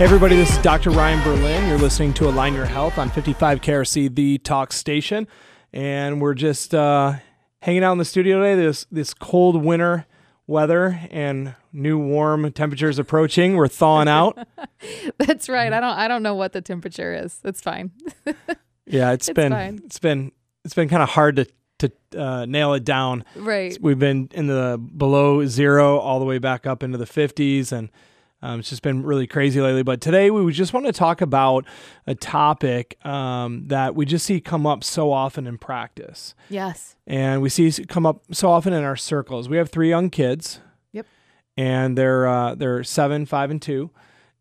Hey everybody, this is Dr. Ryan Berlin. You're listening to Align Your Health on 55 KRC, the talk station, and we're just uh, hanging out in the studio today. This this cold winter weather and new warm temperatures approaching. We're thawing out. That's right. I don't I don't know what the temperature is. It's fine. yeah, it's, It's been fine. it's been it's been kind of hard to to uh, nail it down. right. We've been in the below zero all the way back up into the 50s, and um, it's just been really crazy lately. But today we just want to talk about a topic um, that we just see come up so often in practice, Yes. and we see come up so often in our circles. We have three young kids. Yep. And they're uh, they're seven, five, and two,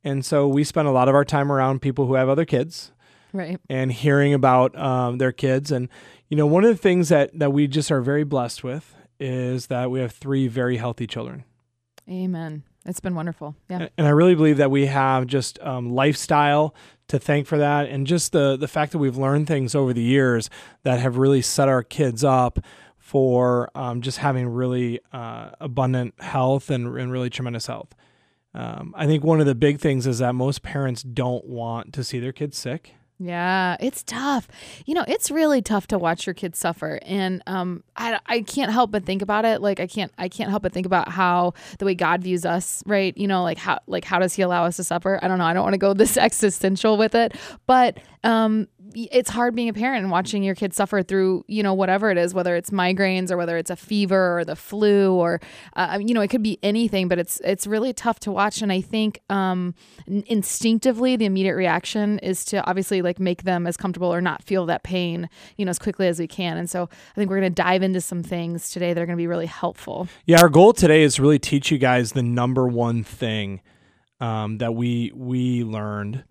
and so we spend a lot of our time around people who have other kids Right. and hearing about um, their kids. And you know, one of the things that that we just are very blessed with is that we have three very healthy children. Amen. It's been wonderful. Yeah. And I really believe that we have just um, lifestyle to thank for that, and just the the fact that we've learned things over the years that have really set our kids up for um, just having really uh, abundant health and, and really tremendous health. Um, I think one of the big things is that most parents don't want to see their kids sick. Yeah, it's tough. You know, it's really tough to watch your kids suffer, and um, I, I can't help but think about it. Like I can't I can't help but think about how the way God views us, right? You know, like how like how does He allow us to suffer? I don't know. I don't want to go this existential with it, but um, it's hard being a parent and watching your kids suffer through you know whatever it is, whether it's migraines or whether it's a fever or the flu or uh, you know it could be anything, but it's it's really tough to watch. And I think um, instinctively the immediate reaction is to obviously like make them as comfortable or not feel that pain you know as quickly as we can. And so I think we're going to dive into some things today that are going to be really helpful. Yeah, our goal today is really teach you guys the number one thing um, that we we learned,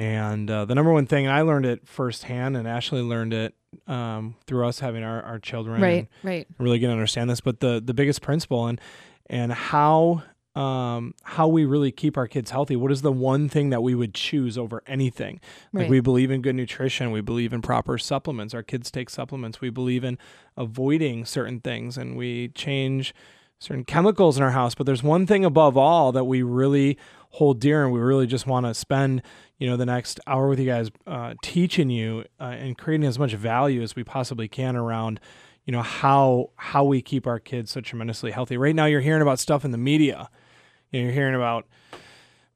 and uh, the number one thing, and I learned it firsthand, and Ashley learned it um, through us having our, our children, Right, right. really getting to understand this. But the the biggest principle and and how um, how we really keep our kids healthy. What is the one thing that we would choose over anything? Like we believe in good nutrition. We believe in proper supplements. Our kids take supplements. We believe in avoiding certain things, and we change certain chemicals in our house. But there's one thing above all that we really hold dear, and we really just want to spend, you know, the next hour with you guys, uh, teaching you uh, and creating as much value as we possibly can around, you know, how how we keep our kids so tremendously healthy. Right now, you're hearing about stuff in the media. You know, you're hearing about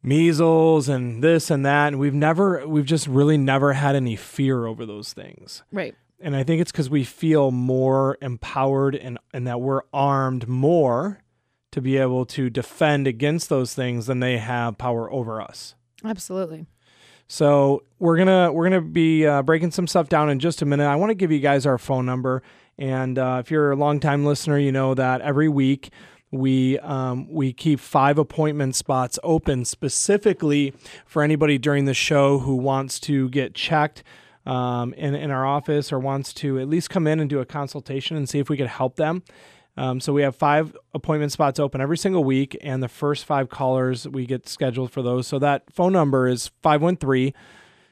measles and this and that, and we've never, we've just really never had any fear over those things Right. And I think it's because we feel more empowered and and that we're armed more to be able to defend against those things than they have power over us. Absolutely. So we're gonna we're gonna be uh, breaking some stuff down in just a minute. I want to give you guys our phone number, and uh, if you're a longtime listener, you know that every week we um, we keep five appointment spots open specifically for anybody during the show who wants to get checked um, in in our office or wants to at least come in and do a consultation and see if we could help them. Um, so we have five appointment spots open every single week, and the first five callers we get scheduled for those. So that phone number is 513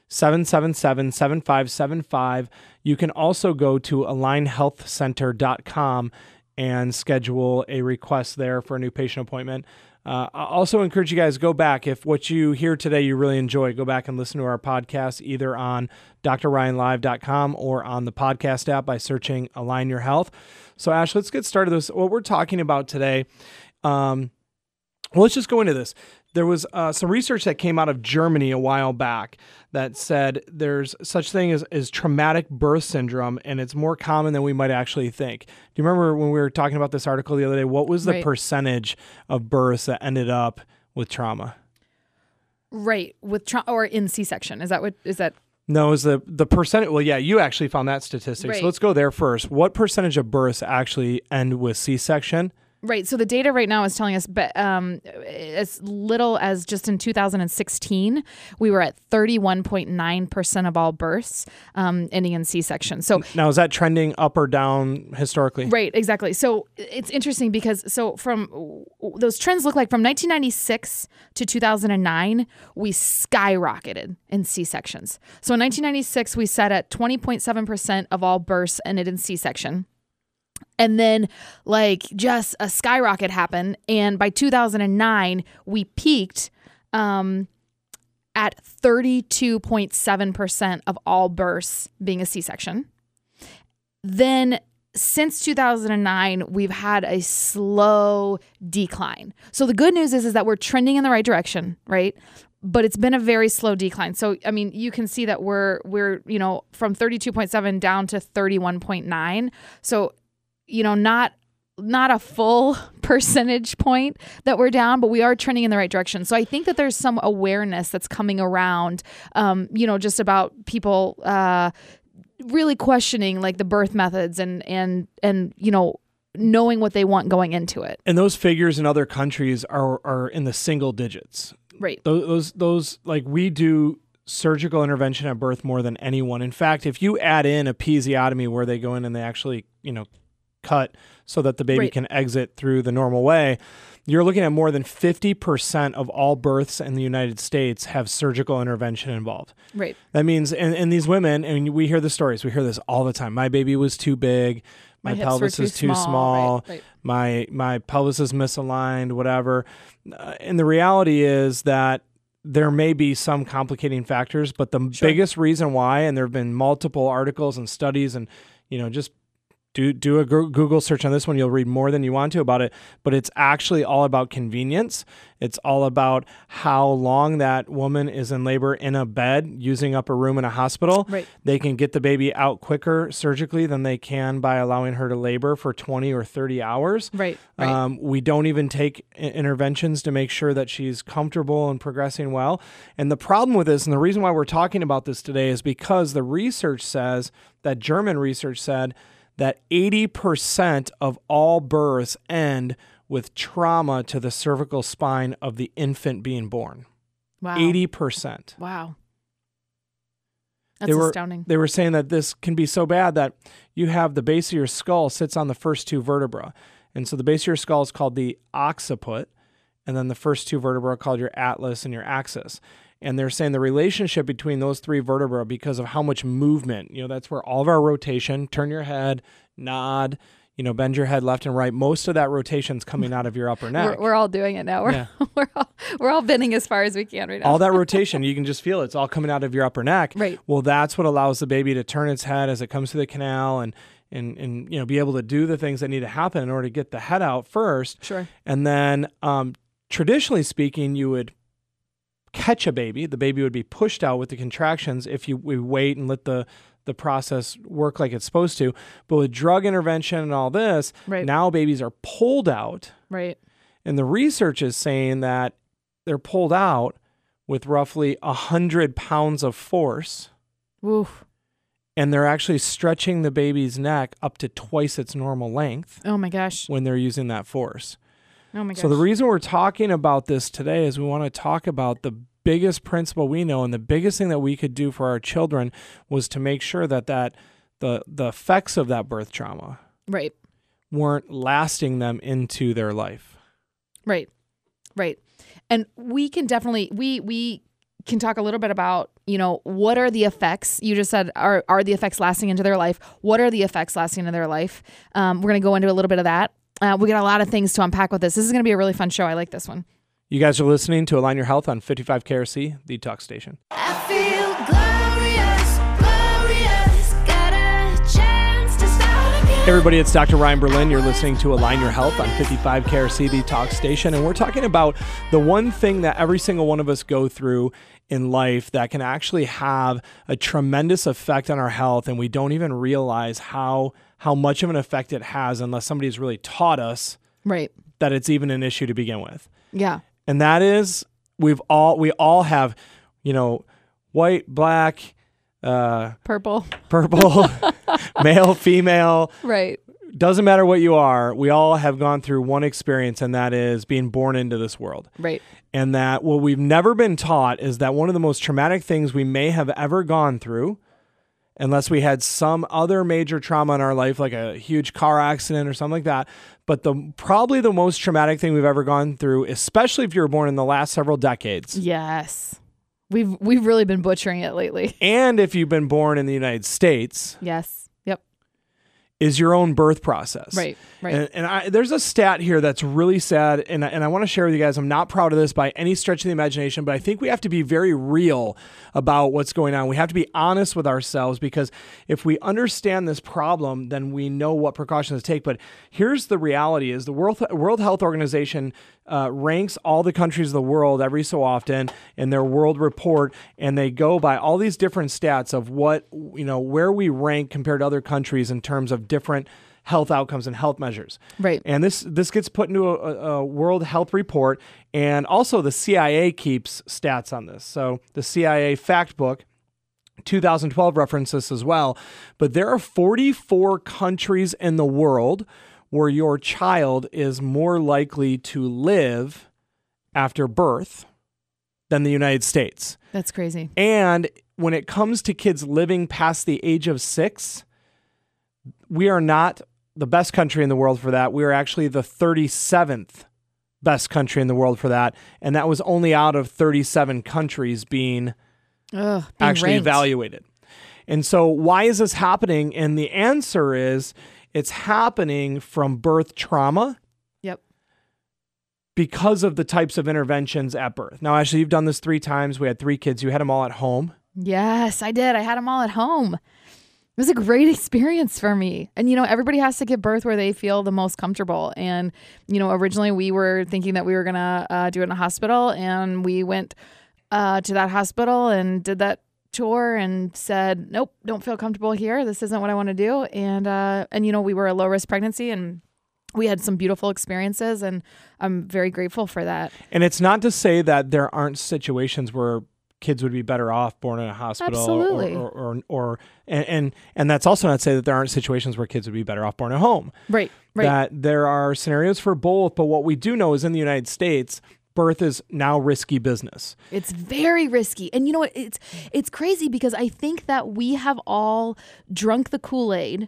777 7575. You can also go to alignhealthcenter.com and schedule a request there for a new patient appointment. Uh, I also encourage you guys go back if what you hear today you really enjoy. Go back and listen to our podcast either on drryanlive.com or on the podcast app by searching Align Your Health. So, Ash, let's get started. This what we're talking about today. Um, well, let's just go into this. There was uh, some research that came out of Germany a while back that said there's such thing as, as traumatic birth syndrome, and it's more common than we might actually think. Do you remember when we were talking about this article the other day? What was the Right. percentage of births that ended up with trauma? Right. With tra- or in C-section. Is that what is that No, is the the percentage? Well, yeah, you actually found that statistic. Right. So let's go there first. What percentage of births actually end with C-section? Right. So the data right now is telling us, but um, as little as just in 2016, we were at 31.9 percent of all births um, ending in C-section. So Now, is that trending up or down historically? Right, exactly. So it's interesting because so from those trends look like from 1996 to 2009, we skyrocketed in C sections. So in 1996, we set at 20.7% of all births ended in C section. And then, like, just a skyrocket happened. And by 2009, we peaked um, at 32.7% of all births being a C section. Then since 2009 we've had a slow decline so the good news is is that we're trending in the right direction right but it's been a very slow decline so i mean you can see that we're we're you know from 32.7 down to 31.9 so you know not not a full percentage point that we're down, but we are trending in the right direction. So I think that there's some awareness that's coming around, um, you know, just about people uh, really questioning like the birth methods and and and you know knowing what they want going into it. And those figures in other countries are are in the single digits. Right. Those those, those like we do surgical intervention at birth more than anyone. In fact, if you add in a episiotomy where they go in and they actually, you know, cut so that the baby Right. can exit through the normal way, you're looking at more than 50% of all births in the United States have surgical intervention involved. Right. That means, and, and these women, and we hear the stories, we hear this all the time. My baby was too big. My, My pelvis were is too too small, small. right, right. My my pelvis is misaligned. Whatever. Uh, and the reality is that there may be some complicating factors, but the Sure. biggest reason why, and there have been multiple articles and studies, and you know, just do do a Google search on this one. You'll read more than you want to about it, but it's actually all about convenience. It's all about how long that woman is in labor in a bed, using up a room in a hospital. Right. They can get the baby out quicker surgically than they can by allowing her to labor for 20 or 30 hours. Right. Right. Um, we don't even take i- interventions to make sure that she's comfortable and progressing well. And the problem with this, and the reason why we're talking about this today, is because the research says that German research said that 80% of all births end with trauma to the cervical spine of the infant being born. wow. 80%. Wow. That's They were- astounding. They were saying that this can be so bad that you have the base of your skull sits on the first two vertebra. And so the base of your skull is called the occiput, and then the first two vertebrae are called your atlas and your axis. And they're saying the relationship between those three vertebrae, because of how much movement, you know, that's where all of our rotation, turn your head, nod, you know, bend your head left and right. Most of that rotation's coming out of your upper neck. We're, we're all doing it now. We're, Yeah. we're, all, we're all bending as far as we can right now. all that rotation, you can just feel it. It's all coming out of your upper neck. Right. Well, that's what allows the baby to turn its head as it comes through the canal and and and you know be able to do the things that need to happen in order to get the head out first. Sure. And then, um, traditionally speaking, you would catch a baby. The baby would be pushed out with the contractions if you we wait and let the the process work like it's supposed to. But with drug intervention and all this, Right. now babies are pulled out Right. and the research is saying that they're pulled out with roughly a 100 pounds of force, Woof. and they're actually stretching the baby's neck up to twice its normal length Oh my gosh. when they're using that force. Oh my gosh. So, the reason we're talking about this today is we want to talk about the biggest principle we know and the biggest thing that we could do for our children was to make sure that, that the, the effects of that birth trauma right. weren't lasting them into their life. Right. Right. And we can definitely we we can talk a little bit about, you know, what are the effects? You just said are are the effects lasting into their life? What are the effects lasting into their life? Um, we're gonna go into a little bit of that. Uh, we got a lot of things to unpack with this. This is gonna be a really fun show. I like this one. You guys are listening to Align Your Health on 55 KRC, the talk station. I feel glorious, glorious. Got a chance to start. Hey everybody, it's Dr. Ryan Berlin. You're listening to Align Your Health on 55 KRC, the talk station. And we're talking about the one thing that every single one of us go through in life that can actually have a tremendous effect on our health. And we don't even realize how, how much of an effect it has unless somebody's really taught us Right. that it's even an issue to begin with. Yeah. And that is we've all, we all have, you know, white, black, uh, Purple. purple, male, female, Right. doesn't matter what you are, we all have gone through one experience, and that is being born into this world. Right. And that what we've never been taught is that one of the most traumatic things we may have ever gone through, unless we had some other major trauma in our life, like a huge car accident or something like that. But the probably the most traumatic thing we've ever gone through, especially if you were born in the last several decades, Yes. We've we've really been butchering it lately. and if you've been born in the United States, Yes. Yep. is your own birth process. Right, right. And, and I, there's a stat here that's really sad, and, and I want to share with you guys. I'm not proud of this by any stretch of the imagination, but I think we have to be very real about what's going on. We have to be honest with ourselves because if we understand this problem, then we know what precautions to take. But here's the reality: is the World World Health Organization uh, ranks all the countries of the world every so often in their world report, and they go by all these different stats of what you know where we rank compared to other countries in terms of different health outcomes and health measures. Right. And this this gets put into a, a, World Health Report, and also the CIA keeps stats on this. So the CIA Fact Book. 2012 references as well, but there are 44 countries in the world where your child is more likely to live after birth than the United States. That's crazy. And when it comes to kids living past the age of six, we are not the best country in the world for that. We are actually the 37th best country in the world for that. And that was only out of 37 countries being Ugh, being actually ranked. evaluated. And so, why is this happening? And the answer is it's happening from birth trauma Yep. because of the types of interventions at birth. Now, Ashley, you've done this three times. We had three kids. You had them all at home. Yes, I did. I had them all at home. It was a great experience for me. And, you know, everybody has to give birth where they feel the most comfortable. And, you know, originally we were thinking that we were going to uh, do it in a hospital. And we went uh, to that hospital and did that tour and said, nope, don't feel comfortable here. This isn't what I want to do. And, uh, and, you know, we were a low risk pregnancy and we had some beautiful experiences. And I'm very grateful for that. And it's not to say that there aren't situations where kids would be better off born in a hospital Absolutely. or or, or, or and, and and that's also not to say that there aren't situations where kids would be better off born at home. Right. Right. That there are scenarios for both, but what we do know is in the United States, birth is now risky business. It's very risky. And you know what? It's it's crazy because I think that we have all drunk the Kool-Aid,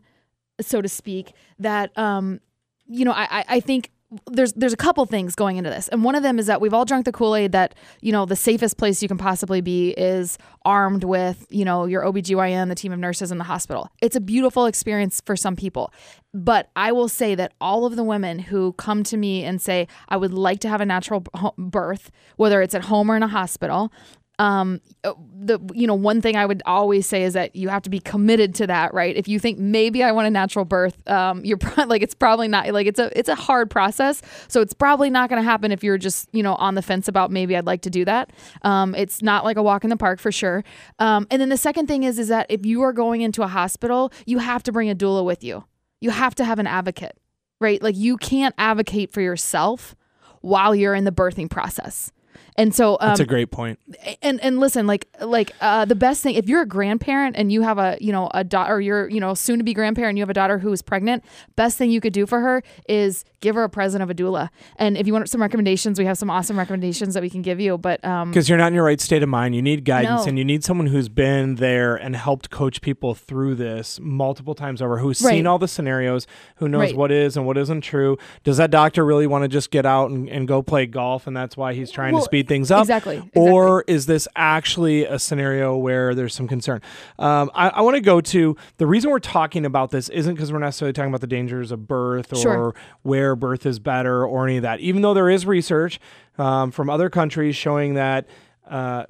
so to speak, that um, you know, I, I, I think there's there's a couple things going into this. And one of them is that we've all drunk the Kool-Aid that, you know, the safest place you can possibly be is armed with, you know, your OBGYN, the team of nurses in the hospital. It's a beautiful experience for some people. But I will say that all of the women who come to me and say, I would like to have a natural birth, whether it's at home or in a hospital, um uh, the you know one thing i would always say is that you have to be committed to that right? If you think maybe i want a natural birth um you're pro- like it's probably not like it's a it's a hard process. So it's probably not going to happen if you're just you know on the fence about maybe i'd like to do that. Um it's not like a walk in the park for sure. Um and then the second thing is is that if you are going into a hospital you have to bring a doula with you. You have to have an advocate right? Like you can't advocate for yourself while you're in the birthing process and so um, That's a great point. and and listen like like uh the best thing if you're a grandparent and you have a you know a daughter or you're you know soon to be grandparent and you have a daughter who is pregnant best thing you could do for her is give her a present of a doula and if you want some recommendations we have some awesome recommendations that we can give you but um Because you're not in your right state of mind. You need guidance No. and you need someone who's been there and helped coach people through this multiple times over, who's Right. seen all the scenarios, who knows Right. what is and what isn't true. Does that doctor really want to just get out and, and go play golf and that's why he's trying Well, to speed things up? exactly, Or is this actually a scenario where there's some concern? Um, I, I want to go to the reason we're talking about this isn't because we're necessarily talking about the dangers of birth or Sure. where birth is better or any of that, even though there is research um, from other countries showing that uh,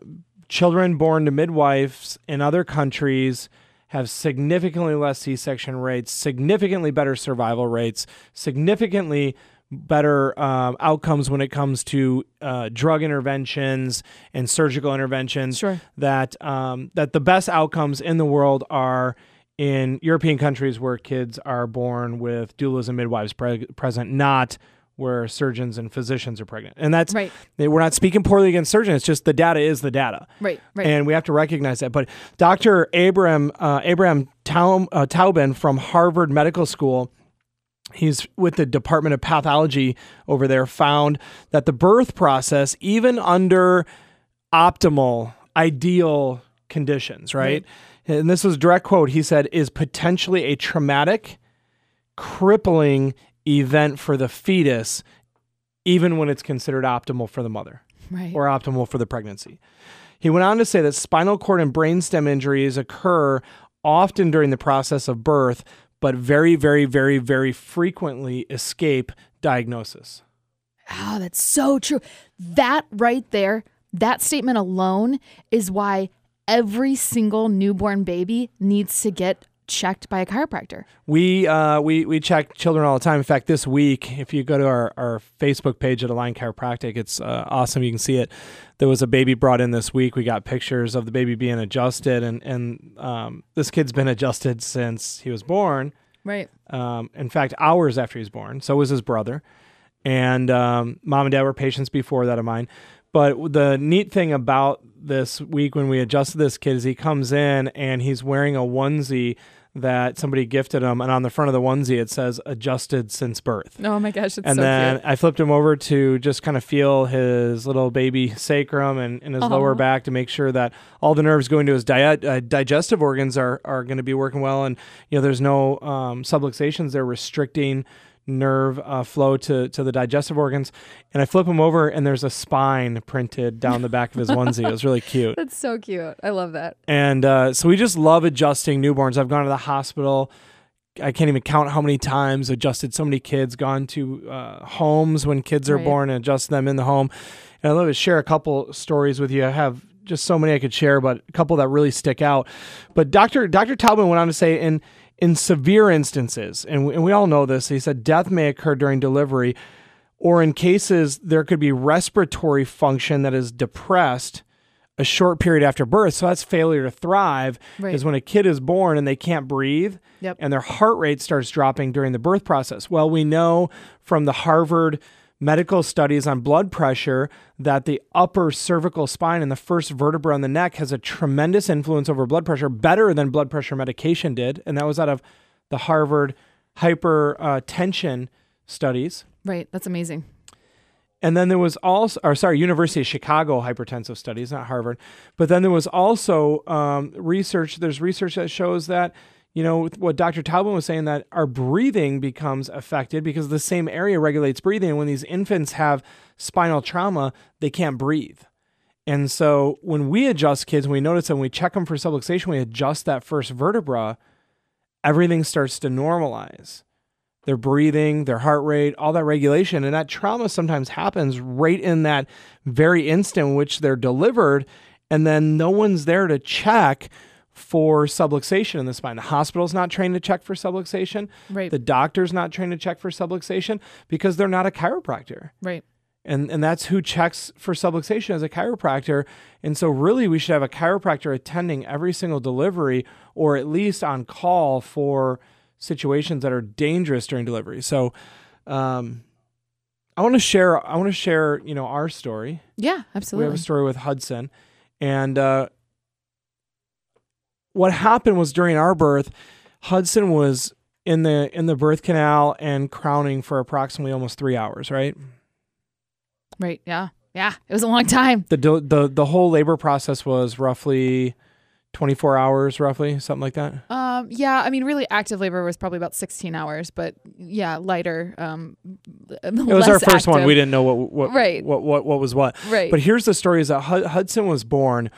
children born to midwives in other countries have significantly less C-section rates, significantly better survival rates, significantly better um, outcomes when it comes to uh, drug interventions and surgical interventions. Sure. That um, that the best outcomes in the world are in European countries where kids are born with doulas and midwives pre- present, not where surgeons and physicians are pregnant. And that's Right. we're not speaking poorly against surgeons. It's just the data is the data. right right And we have to recognize that. But Dr. Abraham uh, Abraham Taub, uh, Towbin from Harvard Medical School, he's with the Department of Pathology over there, found that the birth process, even under optimal, ideal conditions, right? And this was a direct quote. He said, "is potentially a traumatic, crippling event for the fetus, even when it's considered optimal for the mother." right or optimal for the pregnancy. He went on to say that spinal cord and brainstem injuries occur often during the process of birth, but very, very, very, very frequently escape diagnosis. Oh, that's so true. That right there, that statement alone is why every single newborn baby needs to get checked by a chiropractor. We uh, we we check children all the time. In fact, this week, if you go to our, our Facebook page at Align Chiropractic, it's uh, awesome. You can see it. There was a baby brought in this week. We got pictures of the baby being adjusted, and and um, this kid's been adjusted since he was born. Right. Um, in fact, hours after he was born. So was his brother, and um, mom and dad were patients before that of mine. But the neat thing about this week when we adjusted this kid is he comes in and he's wearing a onesie that somebody gifted him, and on the front of the onesie it says "adjusted since birth." Oh my gosh, it's and so then cute. I flipped him over to just kind of feel his little baby sacrum and, and his lower back to make sure that all the nerves going to his di- uh, digestive organs are, are going to be working well. And, you know, there's no um, subluxations. They're restricting nerve uh, flow to, to the digestive organs. And I flip him over and there's a spine printed down the back of his onesie. It was really cute. That's so cute. I love that. And uh, so we just love adjusting newborns. I've gone to the hospital. I can't even count how many times adjusted so many kids, gone to uh, homes when kids are Right. born and adjust them in the home. And I'd love to share a couple stories with you. I have just so many I could share, but a couple that really stick out. But Dr. Dr. Taubman went on to say in in severe instances, and we, and we all know this, he said death may occur during delivery, or in cases there could be respiratory function that is depressed a short period after birth. So that's failure to thrive Right. is when a kid is born and they can't breathe Yep. and their heart rate starts dropping during the birth process. Well, we know from the Harvard medical studies on blood pressure that the upper cervical spine and the first vertebra on the neck has a tremendous influence over blood pressure, better than blood pressure medication did. And that was out of the Harvard hypertension studies. Right. That's amazing. And then there was also, or sorry, University of Chicago hypertensive studies, not Harvard. But then there was also um, research. There's research that shows that, you know, what Dr. Taubman was saying, that our breathing becomes affected because the same area regulates breathing. And when these infants have spinal trauma, they can't breathe. And so when we adjust kids, and we notice when we check them for subluxation, we adjust that first vertebra, everything starts to normalize their breathing, their heart rate, all that regulation. And that trauma sometimes happens right in that very instant in which they're delivered. And then no one's there to check for subluxation in the spine. The hospital's not trained to check for subluxation. Right. The doctor's not trained to check for subluxation because they're not a chiropractor. right. And, and that's who checks for subluxation as a chiropractor. And so, really, we should have a chiropractor attending every single delivery or at least on call for situations that are dangerous during delivery. So, um, I want to share. I want to share. You know, our story. Yeah, absolutely. We have a story with Hudson, and uh, what happened was during our birth, Hudson was in the in the birth canal and crowning for approximately almost three hours. Right. Right. Yeah. Yeah. It was a long time. the the the whole labor process was roughly 24 hours roughly something like that Um, yeah, I mean, really active labor was probably about 16 hours, but yeah, lighter. Um, it was our first one we didn't know what what Right. what what, what was what Right. but here's the story is that Hud- hudson was born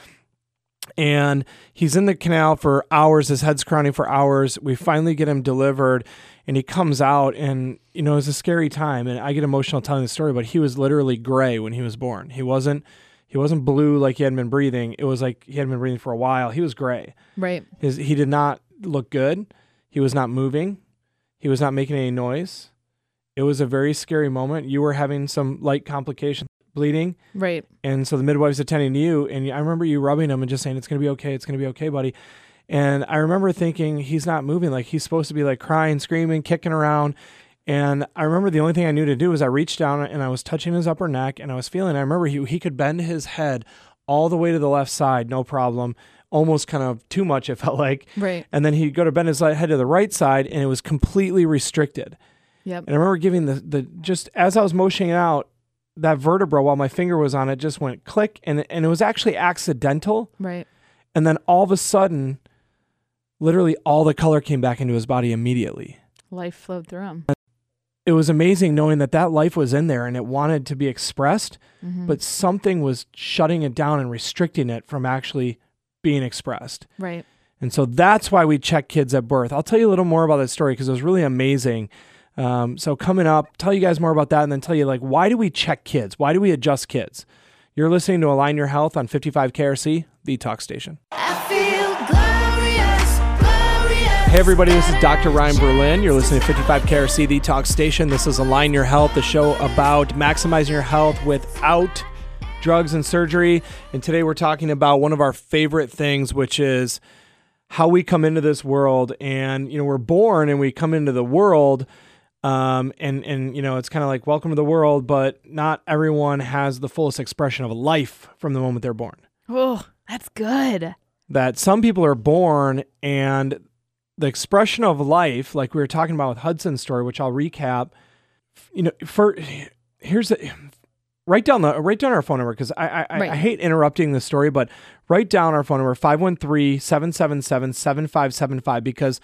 and he's in the canal for hours his head's crowning for hours we finally get him delivered and he comes out and you know it's a scary time and i get emotional telling the story but he was literally gray when he was born he wasn't he wasn't blue like he hadn't been breathing it was like he hadn't been breathing for a while he was gray right. His he did not look good. He was not moving. He was not making any noise. It was a very scary moment. You were having some light complications, bleeding, Right. and so the midwife's attending to you. And I remember you rubbing him and just saying, "It's gonna be okay. It's gonna be okay, buddy." And I remember thinking he's not moving. Like he's supposed to be like crying, screaming, kicking around. And I remember the only thing I knew to do was I reached down and I was touching his upper neck and I was feeling. I remember he he could bend his head all the way to the left side, no problem. Almost kind of too much. It felt like. Right. And then he'd go to bend his head to the right side, and it was completely restricted. Yep. And I remember giving the the just as I was motioning out, that vertebra while my finger was on it just went click, and and it was actually accidental. Right. And then all of a sudden, literally all the color came back into his body immediately. Life flowed through him. It was amazing knowing that that life was in there and it wanted to be expressed, Mhm. but something was shutting it down and restricting it from actually being expressed. right. And so that's why we check kids at birth. I'll tell you a little more about that story because it was really amazing. Um, so coming up, tell you guys more about that and then tell you like why do we check kids? Why do we adjust kids? You're listening to Align Your Health on 55 KRC, the talk station. I feel glorious, glorious. Hey everybody, this is Dr. Ryan Berlin. You're listening to 55 KRC, the talk station. This is Align Your Health, the show about maximizing your health without drugs and surgery. And today we're talking about one of our favorite things, which is how we come into this world. And, you know, we're born and we come into the world. Um, and, and, you know, it's kind of like welcome to the world, but not everyone has the fullest expression of life from the moment they're born Oh, that's good. that some people are born and the expression of life, like we were talking about with Hudson's story, which I'll recap. You know, for here's the write down the write down our phone number because I I, Right. I hate interrupting the story, but write down our phone number 513-777-7575 because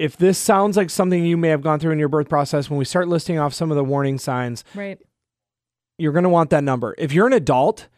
if this sounds like something you may have gone through in your birth process, when we start listing off some of the warning signs, Right. you're going to want that number. If you're an adult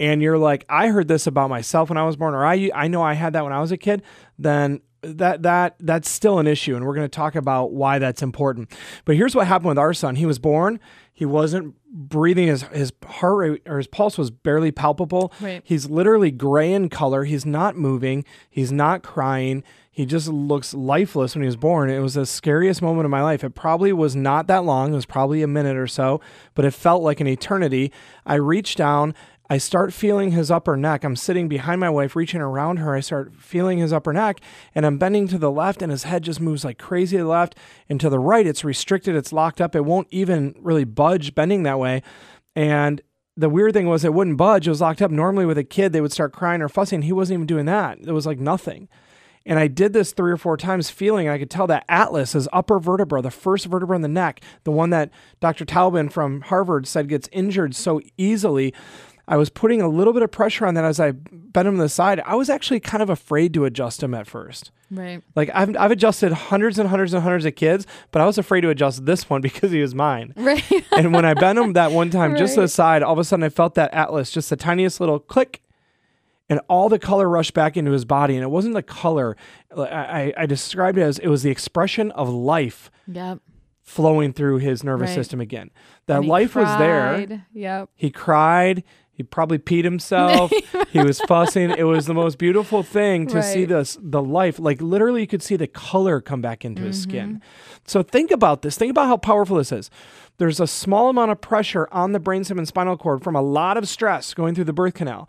and you're like, I heard this about myself when I was born, or I I know I had that when I was a kid, then that that that's still an issue, and we're going to talk about why that's important. But here's what happened with our son. He was born. He wasn't breathing. His his heart rate or his pulse was barely palpable. Right. He's literally gray in color. He's not moving. He's not crying. He just looks lifeless when he was born. It was the scariest moment of my life. It probably was not that long. It was probably a minute or so, but it felt like an eternity. I reach down. I start feeling his upper neck. I'm sitting behind my wife, reaching around her. I start feeling his upper neck, and I'm bending to the left, and his head just moves like crazy to the left. And to the right, it's restricted, it's locked up. It won't even really budge bending that way. And the weird thing was, it wouldn't budge. It was locked up. Normally, with a kid, they would start crying or fussing. He wasn't even doing that. It was like nothing. And I did this three or four times, feeling I could tell that atlas, his upper vertebra, the first vertebra in the neck, the one that Dr. Towbin from Harvard said gets injured so easily. I was putting a little bit of pressure on that as I bent him to the side. I was actually kind of afraid to adjust him at first. Right. Like I've, I've adjusted hundreds and hundreds and hundreds of kids, but I was afraid to adjust this one because he was mine. Right. And when I bent him that one time, just to the side, all of a sudden I felt that atlas, just the tiniest little click, and all the color rushed back into his body. And it wasn't the color. I, I, I described it as it was the expression of life yep. flowing through his nervous Right. system again. That life was there. Yep. He cried. He probably peed himself. he was fussing. It was the most beautiful thing to see this the life. Like literally you could see the color come back into his Mm-hmm. skin. So think about this. Think about how powerful this is. There's a small amount of pressure on the brainstem and spinal cord from a lot of stress going through the birth canal.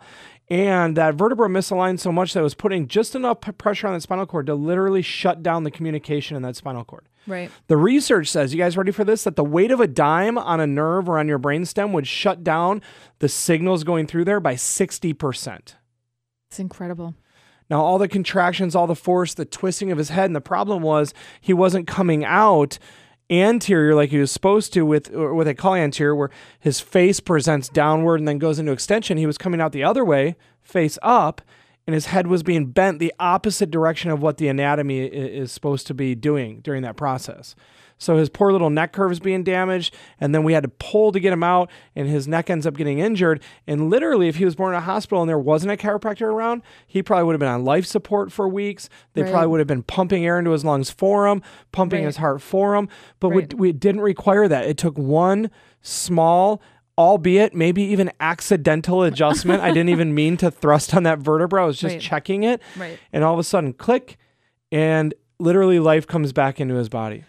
And that vertebra misaligned so much that it was putting just enough pressure on the spinal cord to literally shut down the communication in that spinal cord. Right. The research says, you guys ready for this? That the weight of a dime on a nerve or on your brainstem would shut down the signals going through there by 60%. It's incredible. Now, all the contractions, all the force, the twisting of his head, and the problem was he wasn't coming out anterior like he was supposed to with what they call anterior, where his face presents downward and then goes into extension. He was coming out the other way, face up, and his head was being bent the opposite direction of what the anatomy is supposed to be doing during that process. So his poor little neck curve is being damaged, and then we had to pull to get him out, and his neck ends up getting injured. And literally, if he was born in a hospital and there wasn't a chiropractor around, he probably would have been on life support for weeks. They Right. probably would have been pumping air into his lungs for him, pumping Right. his heart for him. But Right. we, we didn't require that. It took one small, albeit maybe even accidental adjustment. I didn't even mean to thrust on that vertebra. I was just Right. checking it, Right. and all of a sudden, click, and literally life comes back into his body.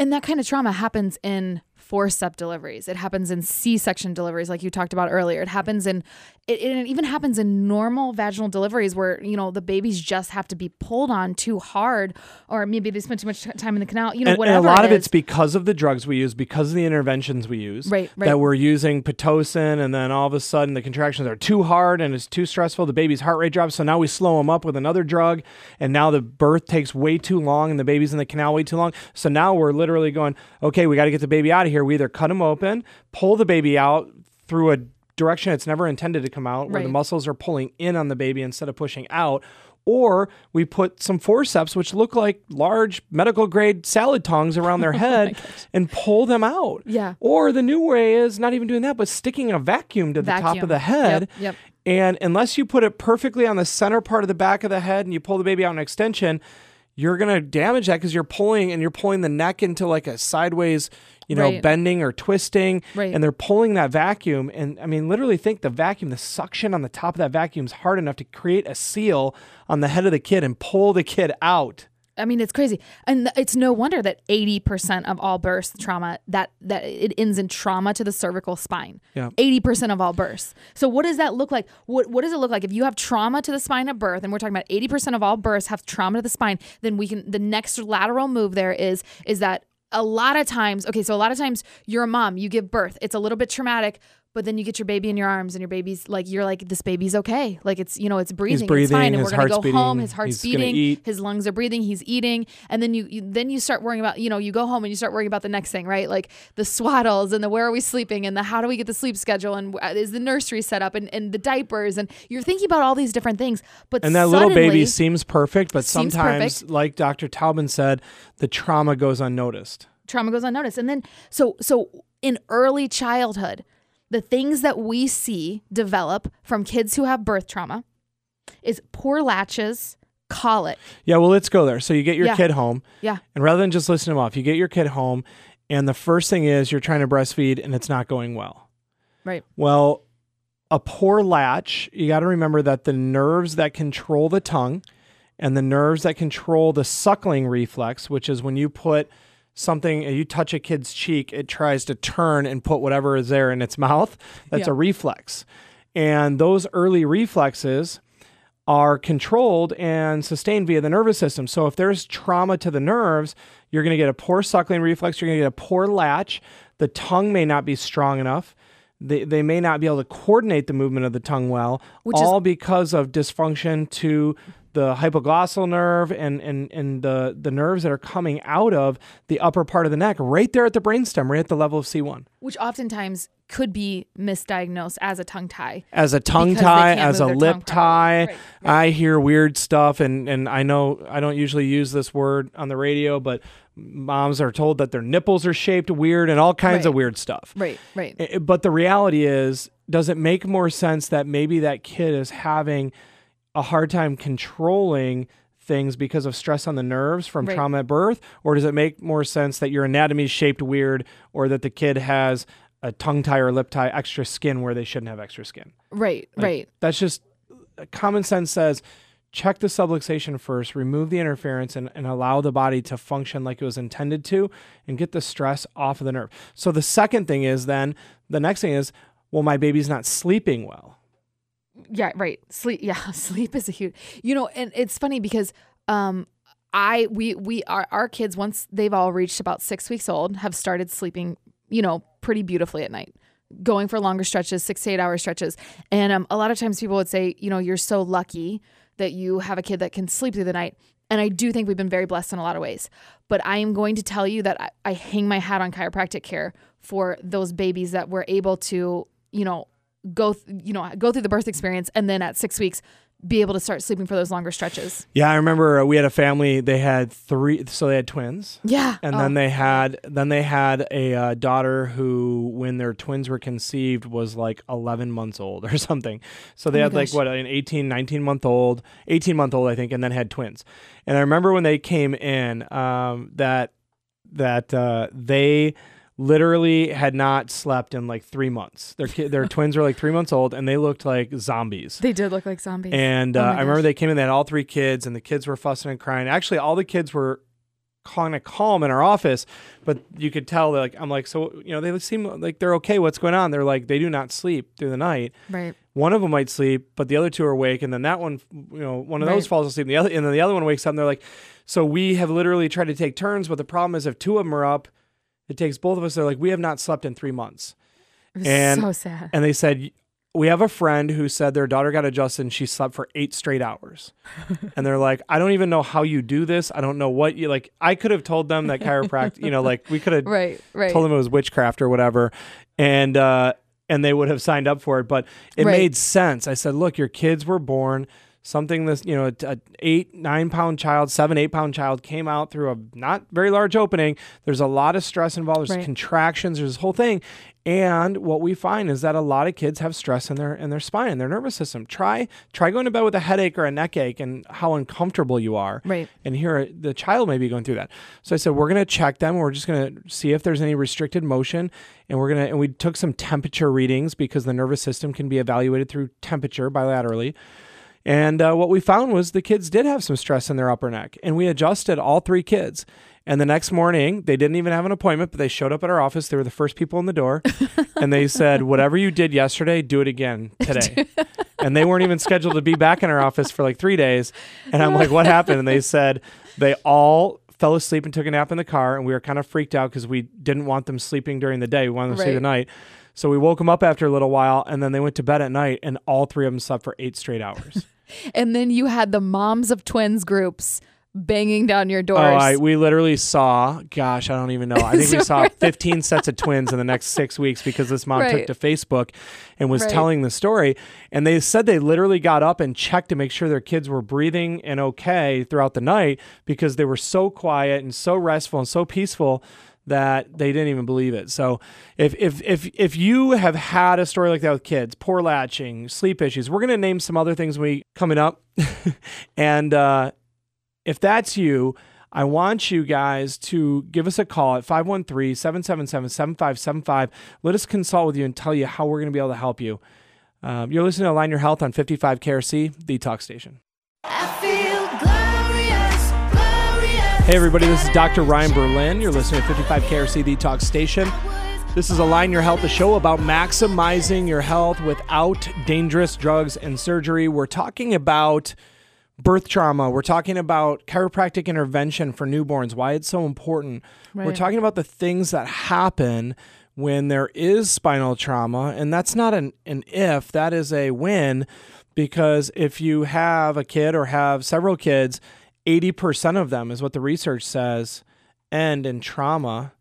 And that kind of trauma happens in forceps deliveries. It happens in C-section deliveries, like you talked about earlier. It happens in, it, it even happens in normal vaginal deliveries where you know the babies just have to be pulled on too hard, or maybe they spend too much time in the canal. You know, and, and a lot it of it's because of the drugs we use, because of the interventions we use. Right, right. That we're using pitocin, and then all of a sudden the contractions are too hard and it's too stressful. The baby's heart rate drops, so now we slow them up with another drug, and now the birth takes way too long, and the baby's in the canal way too long. So now we're literally going, okay, we got to get the baby out of here. We either cut them open, pull the baby out through a direction it's never intended to come out, where the muscles are pulling in on the baby instead of pushing out. Or we put some forceps, which look like large medical grade salad tongs around their head, and pull them out. Yeah. Or the new way is not even doing that, but sticking a vacuum to the top of the head Yep, yep. And unless you put it perfectly on the center part of the back of the head and you pull the baby out an extension, you're going to damage that because you're pulling and you're pulling the neck into like a sideways, you know, Right. bending or twisting. Right. And they're pulling that vacuum. And I mean, literally think the vacuum, the suction on the top of that vacuum is hard enough to create a seal on the head of the kid and pull the kid out. I mean, it's crazy, and it's no wonder that eighty percent of all birth trauma that that it ends in trauma to the cervical spine. Yeah. eighty percent of all births. So what does that look like? What what does it look like if you have trauma to the spine at birth, and we're talking about eighty percent of all births have trauma to the spine? Then we can the next lateral move there is is that a lot of times, okay, so a lot of times you're a mom, you give birth, it's a little bit traumatic. But then you get your baby in your arms, and your baby's like, you're like, this baby's okay. Like it's, you know, it's breathing, it's breathing, fine, and we're gonna go home. His heart's beating eat. his lungs are breathing he's eating and then you, you then you start worrying about you know you go home and you start worrying about the next thing right like the swaddles and the where are we sleeping and the how do we get the sleep schedule and is the nursery set up and, and the diapers and you're thinking about all these different things but And that little baby seems perfect, but Seems sometimes, like Dr. Taubman said, the trauma goes unnoticed. trauma goes unnoticed and then so so in early childhood the things that we see develop from kids who have birth trauma is poor latches colic Yeah, well, let's go there. So you get your Yeah. kid home, yeah and rather than just listen to him off, you get your kid home, and the first thing is you're trying to breastfeed and it's not going well. right Well, a poor latch, you got to remember that the nerves that control the tongue and the nerves that control the suckling reflex, which is when you put something, you touch a kid's cheek, it tries to turn and put whatever is there in its mouth. That's Yeah. a reflex. And those early reflexes are controlled and sustained via the nervous system. So if there's trauma to the nerves, you're going to get a poor suckling reflex, you're going to get a poor latch. The tongue may not be strong enough. They, they may not be able to coordinate the movement of the tongue well, Which is- all because of dysfunction to the hypoglossal nerve and, and, and the, the nerves that are coming out of the upper part of the neck, right there at the brainstem, right at the level of C1. which oftentimes could be misdiagnosed as a tongue tie. as a tongue tie, as a lip tie. properly. I hear weird stuff, and and I know I don't usually use this word on the radio, but moms are told that their nipples are shaped weird and all kinds of weird stuff. Right, right. But the reality is, does it make more sense that maybe that kid is having a hard time controlling things because of stress on the nerves from Right. trauma at birth? Or does it make more sense that your anatomy is shaped weird or that the kid has a tongue tie or lip tie extra skin where they shouldn't have extra skin? Right, Like, right. That's just uh, common sense says check the subluxation first, remove the interference, and, and allow the body to function like it was intended to and get the stress off of the nerve. So the second thing is then the next thing is, well, my baby's not sleeping well. Yeah, right. Sleep. Yeah, sleep is a huge. You know, and it's funny because um, I we we our our kids once they've all reached about six weeks old have started sleeping. You know, pretty beautifully at night. Going for longer stretches, six to eight hour stretches, and um, a lot of times people would say, you know, you're so lucky that you have a kid that can sleep through the night. And I do think we've been very blessed in a lot of ways. But I am going to tell you that I, I hang my hat on chiropractic care for those babies that were able to, you know, go, th- you know, go through the birth experience and then at six weeks be able to start sleeping for those longer stretches. Yeah, I remember uh, we had a family. They had three, so they had twins, Yeah. and Oh, then they had then they had a uh, daughter who, when their twins were conceived, was like 11 months old or something. So they Oh had like what an 18, 19 month old, 18 month old, I think, and then had twins. And I remember when they came in, um, that that uh, they literally had not slept in like three months. Their ki- their twins were like three months old, and they looked like zombies. they did look like zombies. And Oh uh, my I remember gosh. they came in, they had all three kids, and the kids were fussing and crying. Actually, all the kids were kind of calm in our office, but you could tell like, I'm like, so, you know, they seem like they're okay. What's going on? They're like, they do not sleep through the night. right. One of them might sleep, but the other two are awake. And then that one, you know, one of those Right. falls asleep, and the other, and then the other one wakes up and they're like, so we have literally tried to take turns, but the problem is if two of them are up, it takes both of us. They're like, we have not slept in three months. It was And- so sad. And they said, We have a friend who said their daughter got adjusted and she slept for eight straight hours. and they're like, I don't even know how you do this. I don't know what you like. I could have told them that chiropractic, you know, like we could have right, right. told them it was witchcraft or whatever. And, uh, and they would have signed up for it, but it Right. made sense. I said, look, your kids were born something this you know a, a eight nine pound child seven eight pound child came out through a not very large opening. There's a lot of stress involved. There's Right. contractions. There's this whole thing. And what we find is that a lot of kids have stress in their in their spine and their nervous system. Try try going to bed with a headache or a neck ache and how uncomfortable you are. Right. and here the child may be going through that. So i said we're going to check them. We're just going to see if there's any restricted motion. And we're going to and we took some temperature readings because the nervous system can be evaluated through temperature bilaterally and uh, what we found was the kids did have some stress in their upper neck, and we adjusted all three kids. And the next morning, they didn't even have an appointment, but they showed up at our office. They were the first people in the door, and they said, "Whatever you did yesterday, do it again today." and they weren't even scheduled to be back in our office for like three days. And I'm like, "What happened?" And they said they all fell asleep and took a nap in the car, and we were kind of freaked out because we didn't want them sleeping during the day. We wanted them to sleep Right. at night. So we woke them up after a little while, and then they went to bed at night, and all three of them slept for eight straight hours. And then you had the moms of twins groups banging down your doors. Oh, I, we literally saw, gosh, I don't even know. I think we saw 15 sets of twins in the next six weeks because this mom Right. took to Facebook and was Right. telling the story. And they said they literally got up and checked to make sure their kids were breathing and okay throughout the night because they were so quiet and so restful and so peaceful that they didn't even believe it. So if if if if you have had a story like that with kids, poor latching, sleep issues, we're gonna name some other things we coming up. and uh if that's you, I want you guys to give us a call at 513 777 7575. Let us consult with you and tell you how we're going to be able to help you. Um, you're listening to Align Your Health on 55 KRC, the talk station. Hey, everybody, this is Dr. Ryan Berlin. You're listening to 55 KRC, the talk station. This is Align Your Health, a show about maximizing your health without dangerous drugs and surgery. We're talking about birth trauma. We're talking about chiropractic intervention for newborns, why it's so important. We're talking about the things that happen when there is spinal trauma. And that's not an, an if, that is a when, Because if you have a kid or have several kids, 80% of them is what the research says end in trauma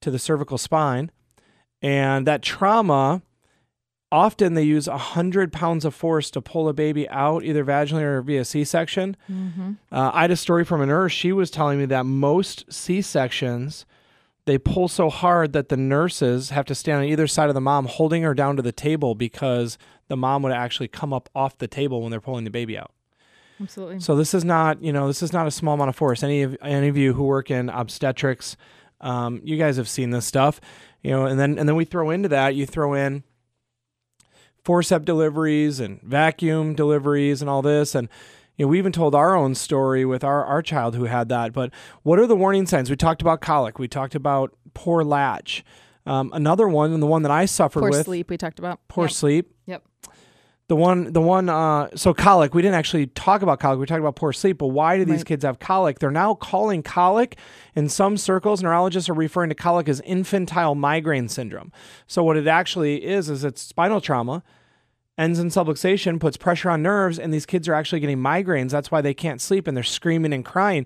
to the cervical spine. And that trauma, often they use 100 pounds of force to pull a baby out, either vaginally or via C section. Uh, I had a story from a nurse. She was telling me that most C sections, they pull so hard that the nurses have to stand on either side of the mom, holding her down to the table because the mom would actually come up off the table when they're pulling the baby out. Absolutely. So this is not, you know, this is not a small amount of force. Any of any of you who work in obstetrics, um, you guys have seen this stuff, you know, and then and then we throw into that, you throw in forceps deliveries and vacuum deliveries and all this, and you know, we even told our own story with our our child who had that. But what are the warning signs? We talked about colic. We talked about poor latch. Um, another one, and the one that I suffered Poor with, sleep we talked about. poor Yep. sleep. The one, the one, uh, so colic, we didn't actually talk about colic. We talked about poor sleep, but why do these Right. kids have colic? They're now calling colic in some circles, neurologists are referring to colic as infantile migraine syndrome. So what it actually is, is it's spinal trauma, ends in subluxation, puts pressure on nerves, and these kids are actually getting migraines. That's why they can't sleep and they're screaming and crying.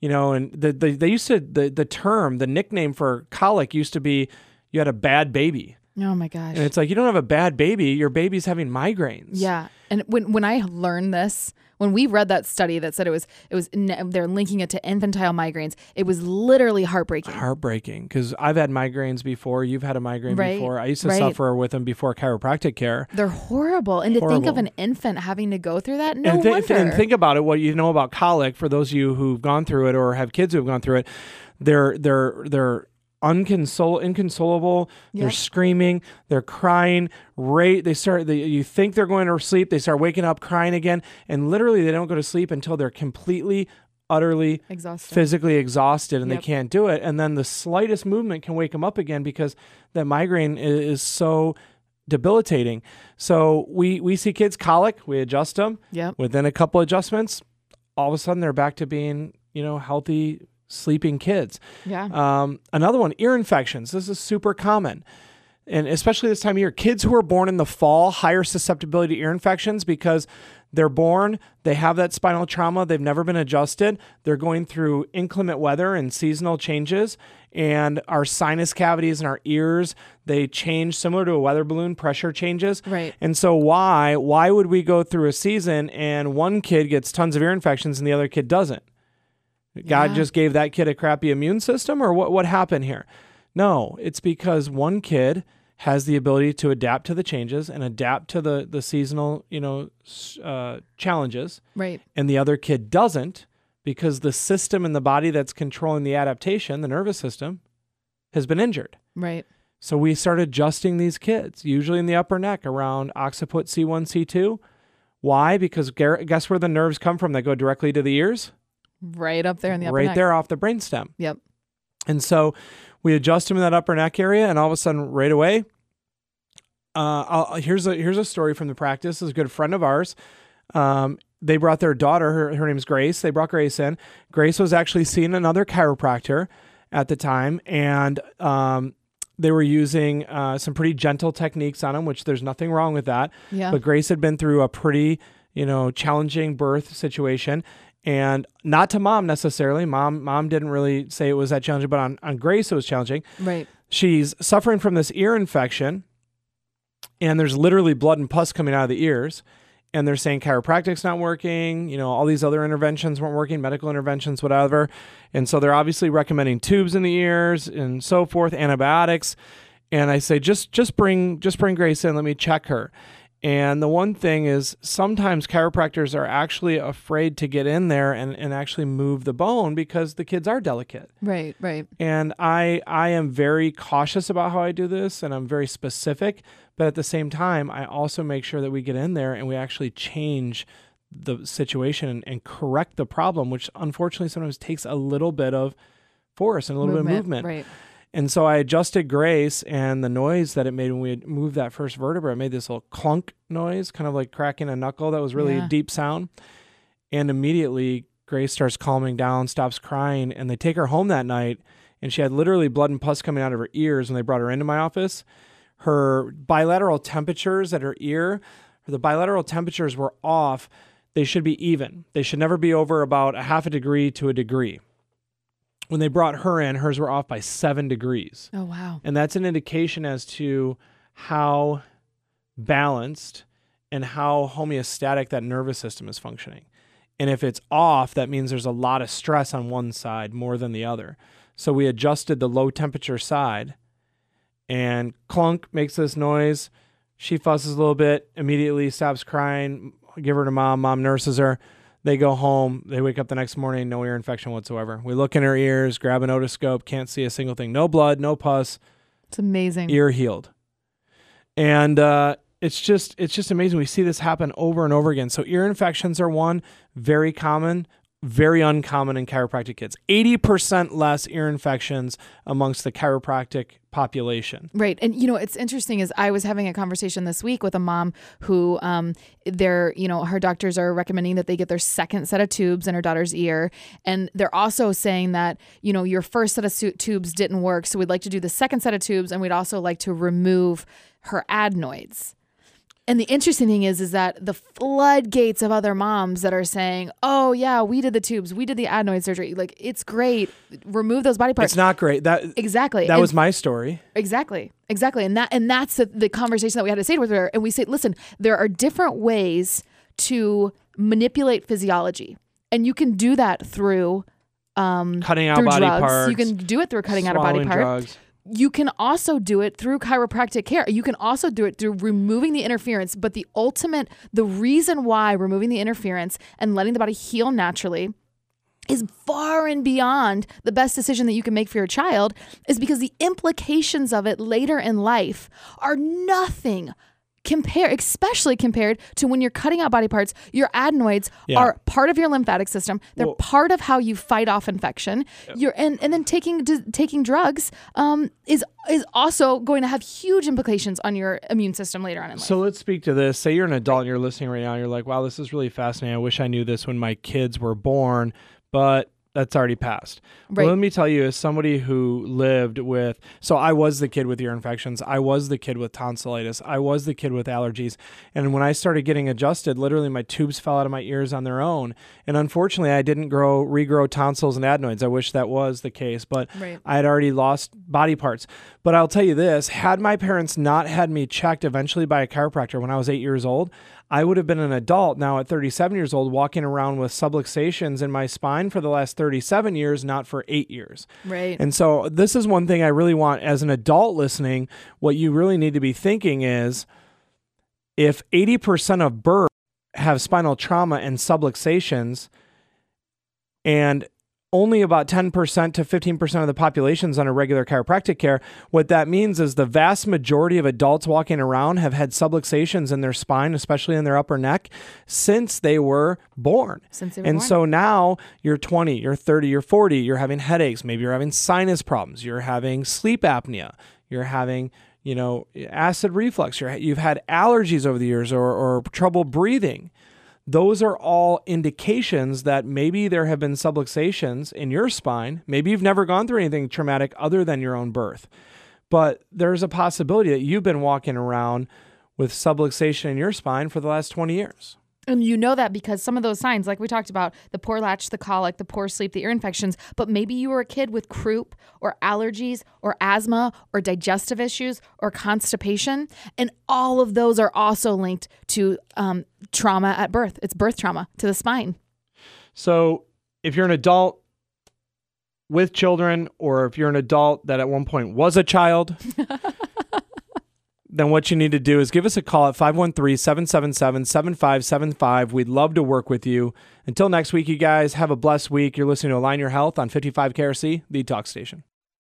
You know, and the, the they used to the the term, the nickname for colic used to be you had a bad baby. Oh my gosh. And it's like you don't have a bad baby, your baby's having migraines. Yeah, and when when I learned this, when we read that study that said it was it was they're linking it to infantile migraines, it was literally heartbreaking. heartbreaking because I've had migraines before. You've had a migraine Right, before. I used to right. suffer with them before chiropractic care. They're horrible, and to think of an infant having to go through that, no and, thi- wonder. and think about it. What you know about colic for those of you who've gone through it or have kids who've gone through it, they're they're they're unconsol inconsolable. They're screaming. They're crying. Right? They start. They, you think they're going to sleep. They start waking up crying again, and literally they don't go to sleep until they're completely, utterly Exhausted. physically exhausted and Yep. they can't do it. And then the slightest movement can wake them up again because that migraine is, is so debilitating. So we we see kids colic, we adjust them. Yep. Within a couple adjustments, all of a sudden they're back to being you know healthy sleeping kids. Yeah. Um, another one, ear infections. This is super common. And especially this time of year, kids who are born in the fall, higher susceptibility to ear infections because they're born, they have that spinal trauma, they've never been adjusted, they're going through inclement weather and seasonal changes, and our sinus cavities and our ears they change similar to a weather balloon pressure changes Right. and so why why would we go through a season and one kid gets tons of ear infections and the other kid doesn't god Yeah. just gave that kid a crappy immune system or what what happened here no it's because one kid has the ability to adapt to the changes and adapt to the the seasonal you know uh, challenges Right. and the other kid doesn't because the system in the body that's controlling the adaptation, the nervous system, has been injured. Right. So we start adjusting these kids, usually in the upper neck around occiput C1, C2. Why? Because guess where the nerves come from that go directly to the ears? Right up there in the upper right neck. there off the brainstem. Yep. And so we adjust him in that upper neck area, and all of a sudden, right away, uh, I'll, here's a here's a story from the practice. This is a good friend of ours. Um, they brought their daughter. Her, her name's Grace. They brought Grace in. Grace was actually seeing another chiropractor at the time, and um, they were using uh, some pretty gentle techniques on him, which there's nothing wrong with that. Yeah. But Grace had been through a pretty, you know, challenging birth situation. And not to mom necessarily. Mom mom didn't really say it was that challenging, but on, on Grace it was challenging. right. She's suffering from this ear infection, and there's literally blood and pus coming out of the ears. And they're saying chiropractic's not working, you know, all these other interventions weren't working, medical interventions, whatever. And so they're obviously recommending tubes in the ears and so forth, antibiotics. And I say, just just bring just bring Grace in, let me check her. And the one thing is sometimes chiropractors are actually afraid to get in there and, and actually move the bone because the kids are delicate Right. Right. and I I am very cautious about how I do this and I'm very specific but at the same time I also make sure that we get in there and we actually change the situation and, and correct the problem which unfortunately sometimes takes a little bit of force and a little bit of movement Right. And so I adjusted Grace and the noise that it made when we had moved that first vertebra, it made this little clunk noise, kind of like cracking a knuckle. That was really Yeah. a deep sound. And immediately Grace starts calming down, stops crying, and they take her home that night. And she had literally blood and pus coming out of her ears when they brought her into my office. Her bilateral temperatures at her ear, the bilateral temperatures were off. They should be even. They should never be over about a half a degree to a degree. When they brought her in, hers were off by seven degrees. Oh wow. And that's an indication as to how balanced and how homeostatic that nervous system is functioning. And if it's off, that means there's a lot of stress on one side more than the other. So we adjusted the low temperature side and clunk makes this noise. She fusses a little bit, immediately stops crying, give her to mom, mom nurses her. They go home, they wake up the next morning, no ear infection whatsoever. We look in her ears, grab an otoscope, can't see a single thing. No blood, no pus, It's amazing. ear healed. And uh, it's just it's just amazing. We see this happen over and over again. So ear infections are one very common, very uncommon in chiropractic kids. Eighty percent less ear infections amongst the chiropractic population. Right. And you know, it's interesting is I was having a conversation this week with a mom who um their, you know, her doctors are recommending that they get their second set of tubes in her daughter's ear and they're also saying that, you know, your first set of tubes didn't work, so we'd like to do the second set of tubes and we'd also like to remove her adenoids. And the interesting thing is, is that the floodgates of other moms that are saying, "Oh yeah, we did the tubes, we did the adenoid surgery. Like it's great. Remove those body parts." It's not great. That exactly. that And was my story. Exactly. Exactly. And that and that's the, the conversation that we had to say with her. And we say, listen, there are different ways to manipulate physiology. And you can do that through um Cutting out body drugs. parts. You can do it through cutting out a body part. drugs. You can also do it through chiropractic care. You can also do it through removing the interference. But the ultimate, the reason why removing the interference and letting the body heal naturally is far and beyond the best decision that you can make for your child is because the implications of it later in life are nothing compare especially compared to when you're cutting out body parts your adenoids Yeah. are part of your lymphatic system they're Well- part of how you fight off infection you're and, and then taking d- taking drugs um, is is also going to have huge implications on your immune system later on in life So let's speak to this. Say you're an adult and you're listening right now. And you're like, wow, this is really fascinating. I wish I knew this when my kids were born, but that's already passed. Right. Well, let me tell you, as somebody who lived with, so I was the kid with ear infections, I was the kid with tonsillitis, I was the kid with allergies. And when I started getting adjusted, literally my tubes fell out of my ears on their own. And unfortunately, I didn't grow, regrow tonsils and adenoids. I wish that was the case, but Right. I had already lost body parts. But I'll tell you this had my parents not had me checked eventually by a chiropractor when I was eight years old, I would have been an adult now at 37 years old walking around with subluxations in my spine for the last 37 years, not for eight years. Right. And so, this is one thing I really want as an adult listening. What you really need to be thinking is if 80% of births have spinal trauma and subluxations, and only about 10% to 15% of the population's under regular chiropractic care. What that means is the vast majority of adults walking around have had subluxations in their spine, especially in their upper neck, since they were born. Since they were and born. so now you're 20, you're 30, you're 40, you're having headaches, maybe you're having sinus problems, you're having sleep apnea, you're having you know acid reflux, you're, you've had allergies over the years or, or trouble breathing those are all indications that maybe there have been subluxations in your spine. Maybe you've never gone through anything traumatic other than your own birth. But there's a possibility that you've been walking around with subluxation in your spine for the last 20 years. And you know that because some of those signs, like we talked about, the poor latch, the colic, the poor sleep, the ear infections, but maybe you were a kid with croup or allergies or asthma or digestive issues or constipation. And all of those are also linked to um, trauma at birth. It's birth trauma to the spine. So if you're an adult with children, or if you're an adult that at one point was a child, then what you need to do is give us a call at 513 777 7575. We'd love to work with you. Until next week, you guys have a blessed week. You're listening to Align Your Health on 55 KRC, the talk station.